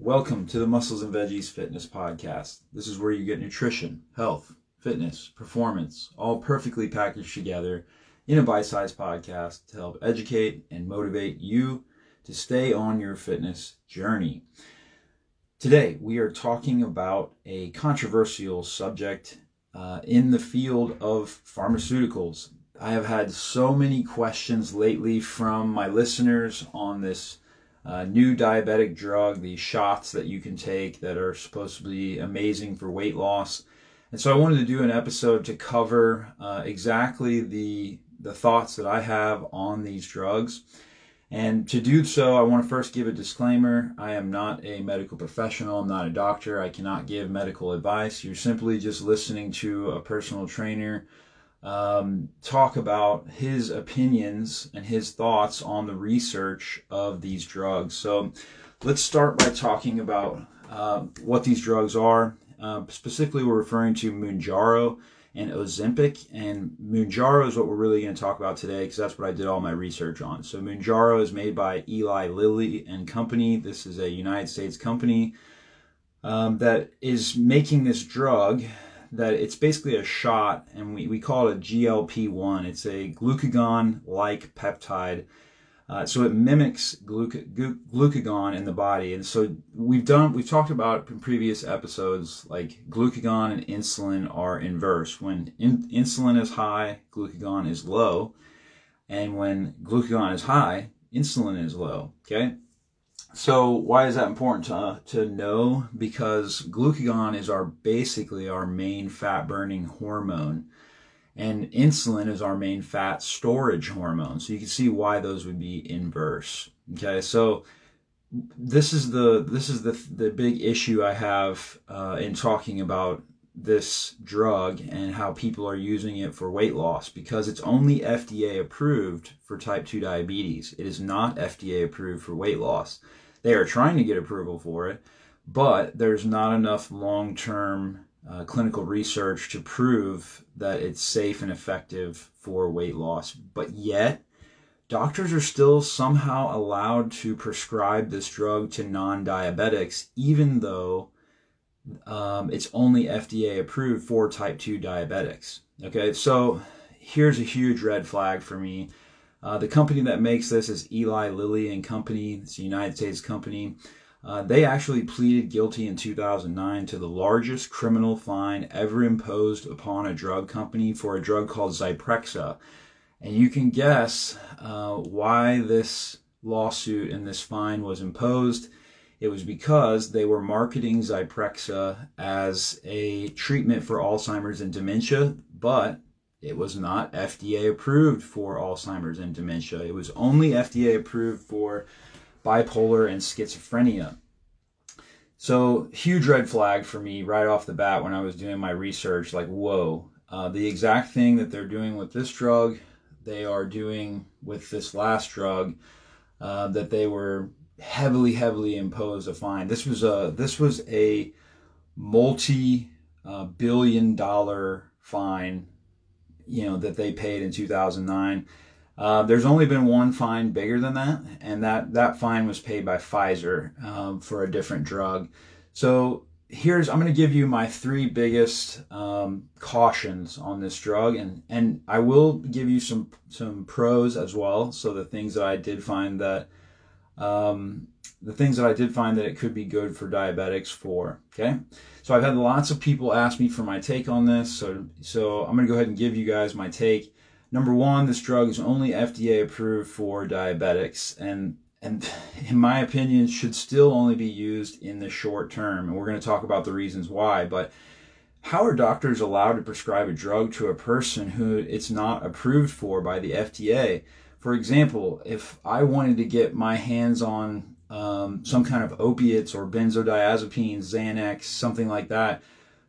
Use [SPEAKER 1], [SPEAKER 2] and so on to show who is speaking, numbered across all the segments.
[SPEAKER 1] Welcome to the Muscles and Veggies Fitness Podcast. This is where you get nutrition, health, fitness, performance, all perfectly packaged together in a bite sized podcast to help educate and motivate you to stay on your fitness journey. Today, we are talking about a controversial subject uh, in the field of pharmaceuticals. I have had so many questions lately from my listeners on this uh, new diabetic drug, these shots that you can take that are supposed to be amazing for weight loss. And so I wanted to do an episode to cover uh, exactly the the thoughts that I have on these drugs. And to do so, I want to first give a disclaimer. I am not a medical professional. I'm not a doctor. I cannot give medical advice. You're simply just listening to a personal trainer um, talk about his opinions and his thoughts on the research of these drugs. So let's start by talking about uh, what these drugs are. Uh, specifically, we're referring to Mounjaro and Ozempic. And Mounjaro is what we're really going to talk about today because that's what I did all my research on. So Mounjaro is made by Eli Lilly and Company. This is a United States company um, that is making this drug that it's basically a shot, and we, we call it a GLP-1. It's a glucagon-like peptide. Uh, so it mimics gluc- glucagon in the body, and so we've done we've talked about in previous episodes like glucagon and insulin are inverse. When in, insulin is high, glucagon is low, and when glucagon is high, insulin is low. Okay, so why is that important to, to know? Because glucagon is our basically our main fat burning hormone and insulin is our main fat storage hormone. So you can see why those would be inverse. Okay, so this is the this is the the big issue I have uh, in talking about this drug and how people are using it for weight loss because it's only FDA approved for type 2 diabetes. It is not FDA approved for weight loss. They are trying to get approval for it, but there's not enough long term uh, clinical research to prove that it's safe and effective for weight loss. But yet, doctors are still somehow allowed to prescribe this drug to non diabetics, even though um, it's only FDA approved for type 2 diabetics. Okay, so here's a huge red flag for me. Uh, the company that makes this is Eli Lilly and Company. It's a United States company. Uh, they actually pleaded guilty in 2009 to the largest criminal fine ever imposed upon a drug company for a drug called Zyprexa. And you can guess uh, why this lawsuit and this fine was imposed. It was because they were marketing Zyprexa as a treatment for Alzheimer's and dementia, but it was not FDA approved for Alzheimer's and dementia. It was only FDA approved for bipolar and schizophrenia. So, huge red flag for me right off the bat when I was doing my research like, whoa, uh, the exact thing that they're doing with this drug, they are doing with this last drug uh, that they were heavily, heavily imposed a fine. This was a this was a multi uh, billion dollar fine, you know, that they paid in 2009. Uh, there's only been one fine bigger than that, and that that fine was paid by Pfizer um, for a different drug. So here's I'm going to give you my three biggest um, cautions on this drug, and and I will give you some some pros as well. So the things that I did find that um, the things that I did find that it could be good for diabetics for. Okay, so I've had lots of people ask me for my take on this. So so I'm to go ahead and give you guys my take. Number one, this drug is only FDA approved for diabetics, and and in my opinion, should still only be used in the short term. And we're going to talk about the reasons why. But how are doctors allowed to prescribe a drug to a person who it's not approved for by the FDA? For example, if I wanted to get my hands on um, some kind of opiates or benzodiazepines, Xanax, something like that,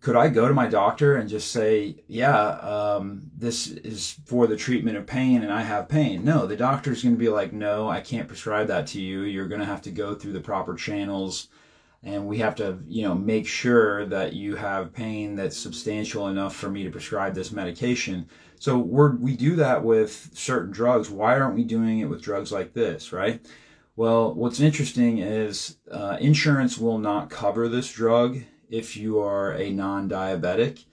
[SPEAKER 1] could I go to my doctor and just say, yeah, um, this is for the treatment of pain and I have pain? No, the doctor's going to be like, no, I can't prescribe that to you. You're going to have to go through the proper channels and we have to, you know, make sure that you have pain that's substantial enough for me to prescribe this medication. So we're, we do that with certain drugs. Why aren't we doing it with drugs like this, right? Well, what's interesting is uh, insurance will not cover this drug if you are a non diabetic,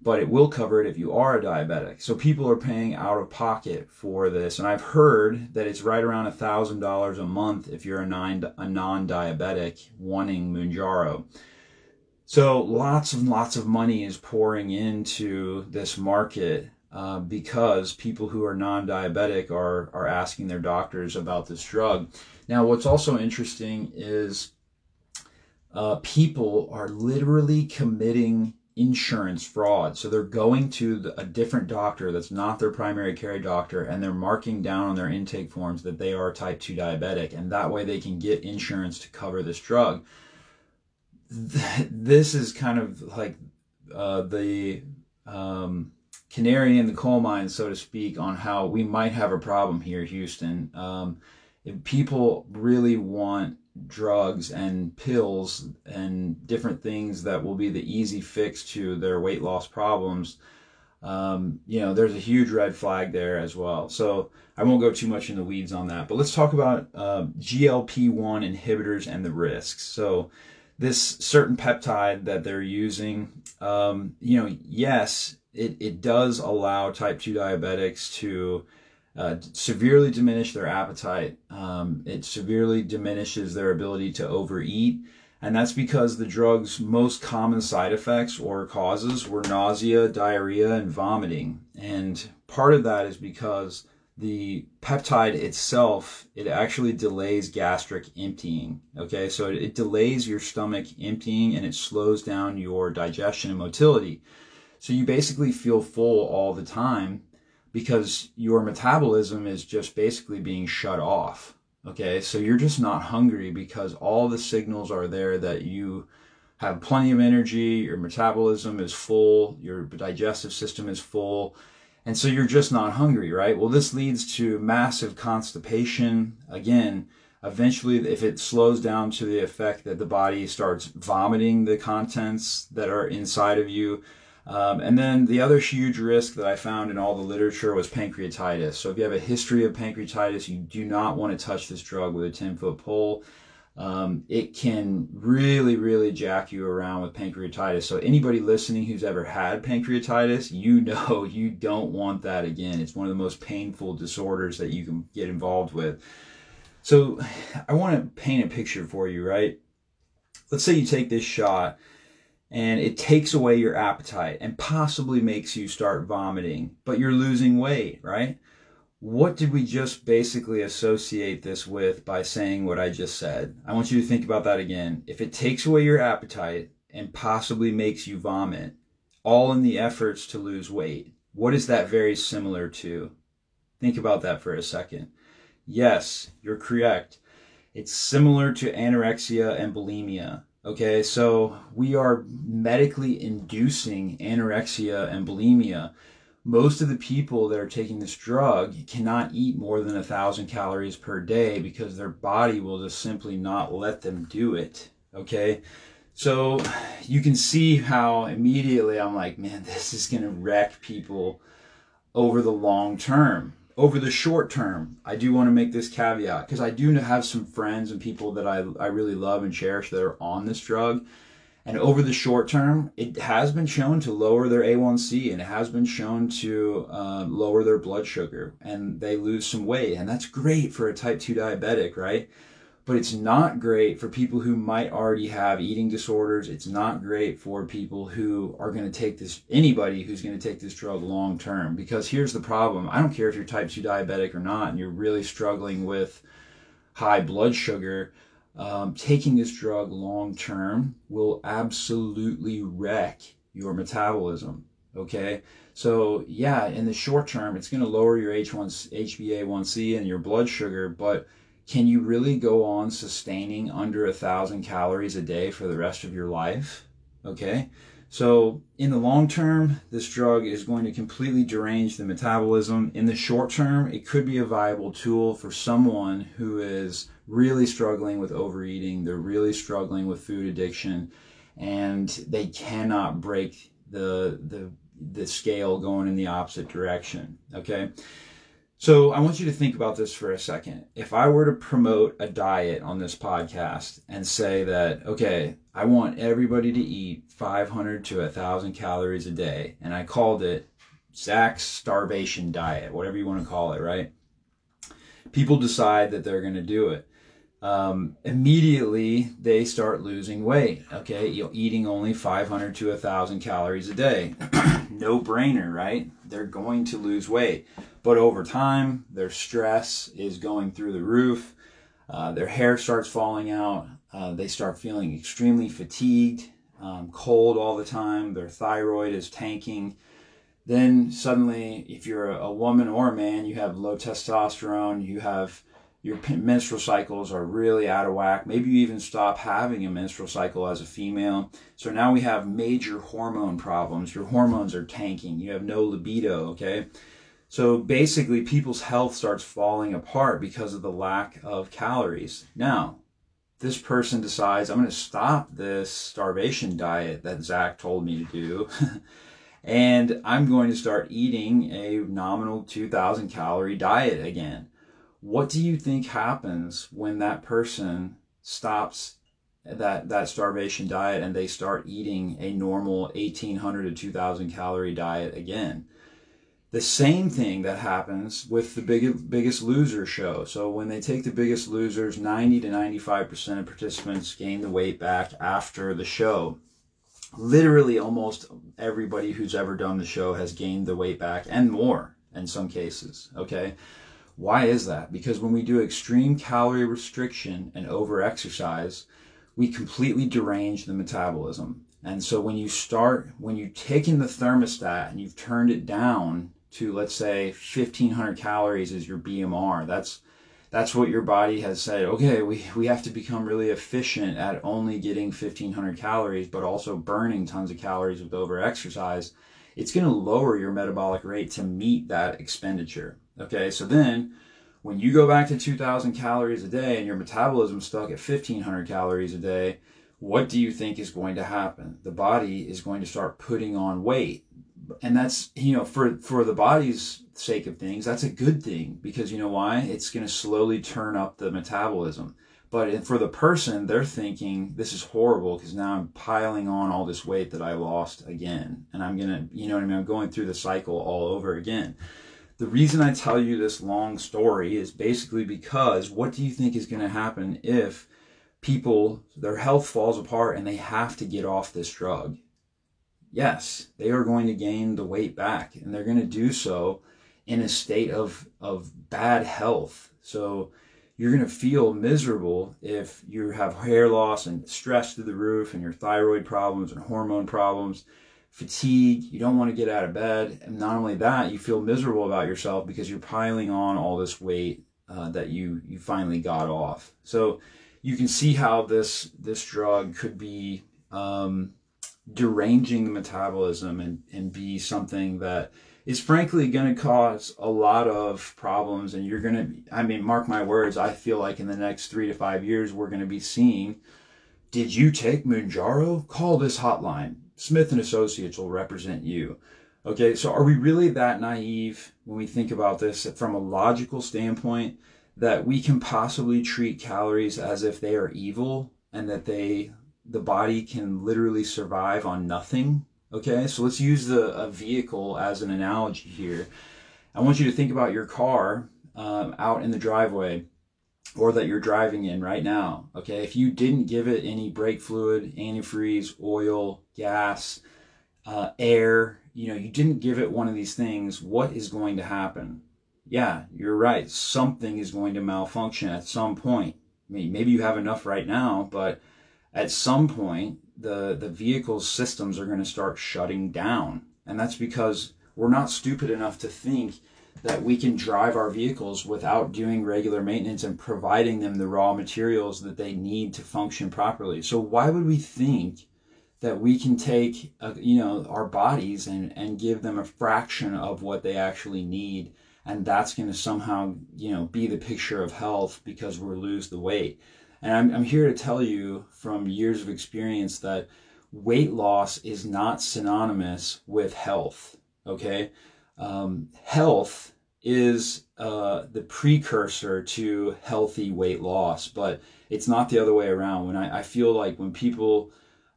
[SPEAKER 1] but it will cover it if you are a diabetic. So people are paying out of pocket for this. And I've heard that it's right around $1,000 a month if you're a, non diabetic wanting Mounjaro. So lots and lots of money is pouring into this market uh, because people who are non-diabetic are are asking their doctors about this drug. Now, what's also interesting is uh, people are literally committing insurance fraud. So they're going to the, a different doctor that's not their primary care doctor, and they're marking down on their intake forms that they are type two diabetic, and that way they can get insurance to cover this drug. This is kind of like uh, the um, canary in the coal mine, so to speak, on how we might have a problem here, Houston. Um, if people really want drugs and pills and different things that will be the easy fix to their weight loss problems, um, you know, there's a huge red flag there as well. So I won't go too much in the weeds on that, but let's talk about uh, GLP-1 inhibitors and the risks. So this certain peptide that they're using, um, you know, yes, it, it does allow type 2 diabetics to uh, severely diminish their appetite. Um, it severely diminishes their ability to overeat. And that's because the drug's most common side effects or causes were nausea, diarrhea, and vomiting. And part of that is because the peptide itself, it actually delays gastric emptying. Okay, so it, it delays your stomach emptying and it slows down your digestion and motility. So you basically feel full all the time because your metabolism is just basically being shut off. Okay, so you're just not hungry because all the signals are there that you have plenty of energy, your metabolism is full, your digestive system is full, and so you're just not hungry, right? Well, this leads to massive constipation. Again, eventually, if it slows down to the effect that the body starts vomiting the contents that are inside of you, um, and then the other huge risk that I found in all the literature was pancreatitis. So if you have a history of pancreatitis, you do not want to touch this drug with a 10 foot pole. Um, it can really, really jack you around with pancreatitis. So anybody listening who's ever had pancreatitis, you know you don't want that again. It's one of the most painful disorders that you can get involved with. So I want to paint a picture for you, right? Let's say you take this shot and it takes away your appetite and possibly makes you start vomiting, but you're losing weight, right? What did we just basically associate this with by saying what I just said? I want you to think about that again. If it takes away your appetite and possibly makes you vomit, all in the efforts to lose weight, what is that very similar to? Think about that for a second. Yes, you're correct. It's similar to anorexia and bulimia. Okay, so we are medically inducing anorexia and bulimia. Most of the people that are taking this drug cannot eat more than a thousand calories per day because their body will just simply not let them do it. Okay, so you can see how immediately I'm like, man, this is gonna wreck people over the long term over the short term, I do want to make this caveat because I do have some friends and people that I, I really love and cherish that are on this drug. And over the short term, it has been shown to lower their A1C and it has been shown to uh, lower their blood sugar and they lose some weight. And that's great for a type 2 diabetic, right? But it's not great for people who might already have eating disorders. It's not great for people who are going to take this, anybody who's going to take this drug long term. Because here's the problem I don't care if you're type 2 diabetic or not, and you're really struggling with high blood sugar. Um, taking this drug long term will absolutely wreck your metabolism. Okay. So yeah, in the short term, it's going to lower your H1, HbA1c and your blood sugar, but can you really go on sustaining under a thousand calories a day for the rest of your life? Okay. So in the long term, this drug is going to completely derange the metabolism. In the short term, it could be a viable tool for someone who is really struggling with overeating. They're really struggling with food addiction and they cannot break the, the, the scale going in the opposite direction. Okay. So I want you to think about this for a second. If I were to promote a diet on this podcast and say that, okay, I want everybody to eat 500 to 1,000 calories a day, and I called it Zach's starvation diet, whatever you want to call it, right? People decide that they're going to do it. Um, immediately they start losing weight. Okay, you know, eating only 500 to 1,000 calories a day, no brainer, right? They're going to lose weight. But over time, their stress is going through the roof. Uh, their hair starts falling out. Uh, they start feeling extremely fatigued, um, cold all the time. Their thyroid is tanking. Then suddenly, if you're a, a woman or a man, you have low testosterone. You have your menstrual cycles are really out of whack. Maybe you even stop having a menstrual cycle as a female. So now we have major hormone problems. Your hormones are tanking. You have no libido, okay? So basically, people's health starts falling apart because of the lack of calories. Now, this person decides, I'm going to stop this starvation diet that Zach told me to do. and I'm going to start eating a nominal 2000 calorie diet again. What do you think happens when that person stops that, that starvation diet and they start eating a normal 1800 to 2000 calorie diet again? the same thing that happens with the big, biggest loser show. So when they take the biggest losers, 90 to 95% of participants gain the weight back after the show. Literally almost everybody who's ever done the show has gained the weight back and more in some cases. Okay. Why is that? Because when we do extreme calorie restriction and over exercise, we completely derange the metabolism. And so when you start, when you've taken the thermostat and you've turned it down to let's say 1500 calories is your BMR. That's that's what your body has said. Okay, we, we have to become really efficient at only getting 1500 calories, but also burning tons of calories with over exercise. It's going to lower your metabolic rate to meet that expenditure. Okay, so then when you go back to 2000 calories a day and your metabolism stuck at 1500 calories a day, what do you think is going to happen? The body is going to start putting on weight. And that's you know for for the body's sake of things that's a good thing because you know why? It's going to slowly turn up the metabolism. But for the person they're thinking this is horrible because now i'm piling on all this weight that i lost again. And i'm going to you know what i mean? I'm going through the cycle all over again the reason i tell you this long story is basically because what do you think is going to happen if people their health falls apart and they have to get off this drug yes, they are going to gain the weight back and they're going to do so in a state of, of bad health. So you're going to feel miserable if you have hair loss and stress through the roof and your thyroid problems and hormone problems, fatigue, you don't want to get out of bed. And not only that, you feel miserable about yourself because you're piling on all this weight uh, that you, you finally got off. So you can see how this, this drug could be, um, deranging the metabolism and, and be something that is frankly going to cause a lot of problems. And you're going to, I mean, mark my words, I feel like in the next three to five years, we're going to be seeing, did you take Mounjaro? Call this hotline. Smith and Associates will represent you. Okay, so are we really that naive when we think about this from a logical standpoint that we can possibly treat calories as if they are evil and that they the body can literally survive on nothing. Okay, so let's use the a vehicle as an analogy here. I want you to think about your car um, out in the driveway or that you're driving in right now. Okay, if you didn't give it any brake fluid, antifreeze, oil, gas, uh, air, you know, you didn't give it one of these things, what is going to happen? Yeah, you're right. Something is going to malfunction at some point. I mean, maybe you have enough right now, but at some point the the vehicle's systems are going to start shutting down and that's because we're not stupid enough to think that we can drive our vehicles without doing regular maintenance and providing them the raw materials that they need to function properly so why would we think that we can take uh, you know our bodies and and give them a fraction of what they actually need and that's going to somehow you know be the picture of health because we lose the weight and I'm, I'm here to tell you from years of experience that weight loss is not synonymous with health. Okay. Um, health is uh, the precursor to healthy weight loss, but it's not the other way around. When I, I feel like when people,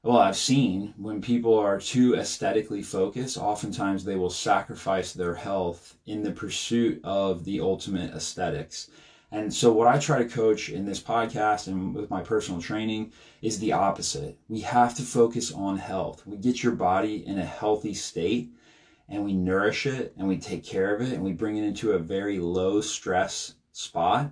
[SPEAKER 1] well, I've seen when people are too aesthetically focused, oftentimes they will sacrifice their health in the pursuit of the ultimate aesthetics. And so, what I try to coach in this podcast and with my personal training is the opposite. We have to focus on health. We get your body in a healthy state and we nourish it and we take care of it and we bring it into a very low stress spot.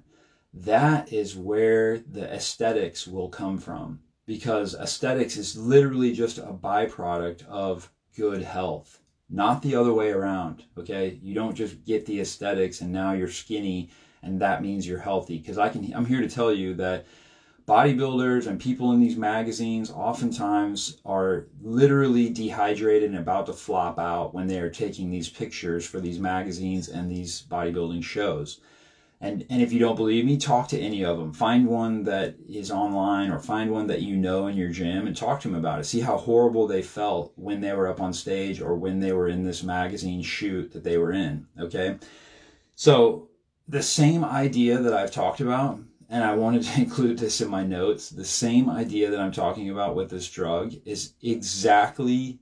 [SPEAKER 1] That is where the aesthetics will come from because aesthetics is literally just a byproduct of good health, not the other way around. Okay. You don't just get the aesthetics and now you're skinny and that means you're healthy. Because I can, I'm here to tell you that bodybuilders and people in these magazines oftentimes are literally dehydrated and about to flop out when they are taking these pictures for these magazines and these bodybuilding shows. And, and if you don't believe me, talk to any of them. Find one that is online or find one that you know in your gym and talk to them about it. See how horrible they felt when they were up on stage or when they were in this magazine shoot that they were in. Okay. So the same idea that I've talked about, and I wanted to include this in my notes, the same idea that I'm talking about with this drug is exactly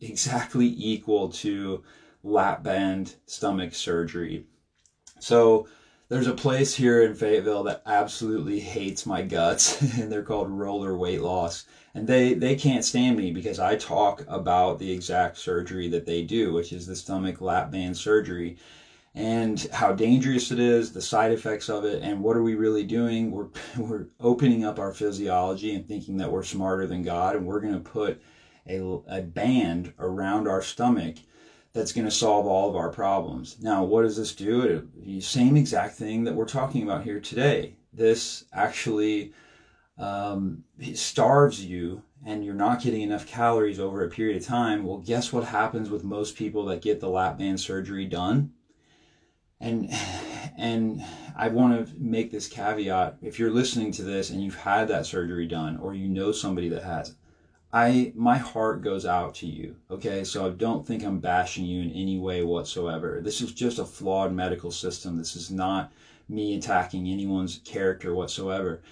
[SPEAKER 1] exactly equal to lap band stomach surgery. So there's a place here in Fayetteville that absolutely hates my guts and they're called roller weight loss and they they can't stand me because I talk about the exact surgery that they do which is the stomach lap band surgery and how dangerous it is, the side effects of it, and what are we really doing? We're, we're opening up our physiology and thinking that we're smarter than God, and we're going to put a, a band around our stomach that's going to solve all of our problems. Now, what does this do? The same exact thing that we're talking about here today. This actually um, starves you and you're not getting enough calories over a period of time. Well, guess what happens with most people that get the lap band surgery done? And and I want to make this caveat. If you're listening to this and you've had that surgery done or you know somebody that has I my heart goes out to you okay? So I don't think I'm bashing you in any way whatsoever. This is just a flawed medical system. This is not me attacking anyone's character whatsoever.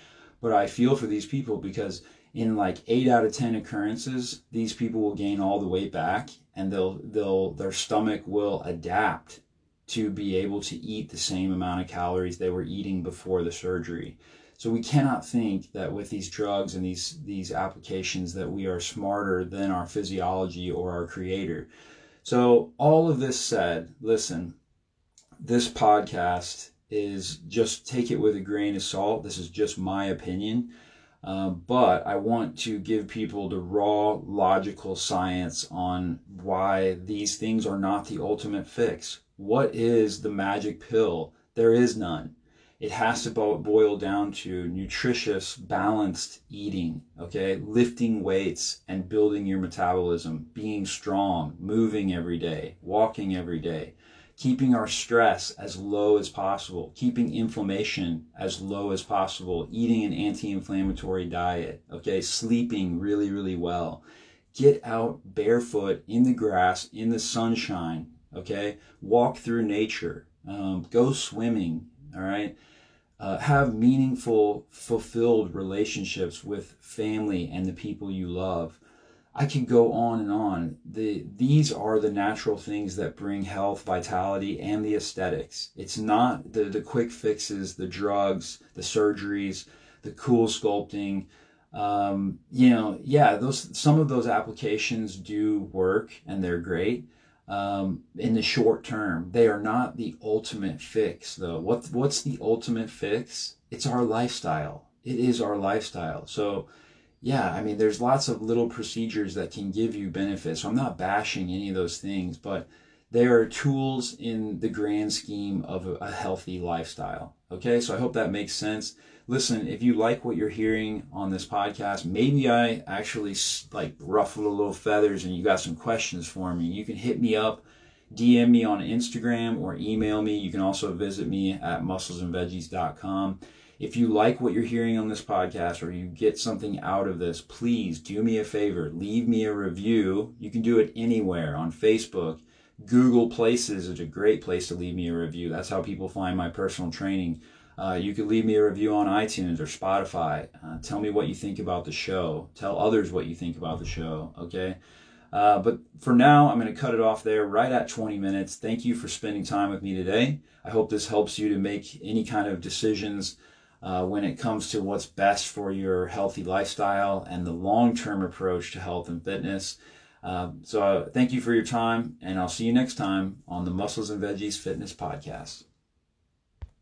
[SPEAKER 1] But I feel for these people because in like 8 out of 10 occurrences these people will gain all the weight back and they'll they'll their stomach will adapt to be able to eat the same amount of calories they were eating before the surgery. So we cannot think that with these drugs and these these applications that we are smarter than our physiology or our creator. So all of this said, listen, this podcast is just take it with a grain of salt. This is just my opinion. Uh, but I want to give people the raw logical science on why these things are not the ultimate fix. What is the magic pill? There is none. It has to boil down to nutritious, balanced eating, okay? Lifting weights and building your metabolism, being strong, moving every day, walking every day, keeping our stress as low as possible, keeping inflammation as low as possible, eating an anti inflammatory diet, okay? Sleeping really, really well. Get out barefoot in the grass, in the sunshine, okay walk through nature um, go swimming all right uh, have meaningful fulfilled relationships with family and the people you love i can go on and on the these are the natural things that bring health vitality and the aesthetics it's not the, the quick fixes the drugs the surgeries the cool sculpting um, you know yeah those some of those applications do work and they're great um, in the short term. They are not the ultimate fix, though. What what's the ultimate fix? It's our lifestyle. It is our lifestyle. So, yeah, I mean, there's lots of little procedures that can give you benefits. So I'm not bashing any of those things, but they are tools in the grand scheme of a, healthy lifestyle. Okay, so I hope that makes sense listen, if you like what you're hearing on this podcast, maybe I actually like ruffled a little feathers and you got some questions for me, you can hit me up, DM me on Instagram or email me. You can also visit me at musclesandveggies.com. If you like what you're hearing on this podcast or you get something out of this, please do me a favor. Leave me a review. You can do it anywhere on Facebook. Google Places is a great place to leave me a review. That's how people find my personal training. Uh, you could leave me a review on iTunes or Spotify. Uh, tell me what you think about the show. Tell others what you think about the show. Okay. Uh, but for now, I'm going to cut it off there right at 20 minutes. Thank you for spending time with me today. I hope this helps you to make any kind of decisions uh, when it comes to what's best for your healthy lifestyle and the long term approach to health and fitness. Uh, so, thank you for your time, and I'll see you next time on the Muscles and Veggies Fitness Podcast.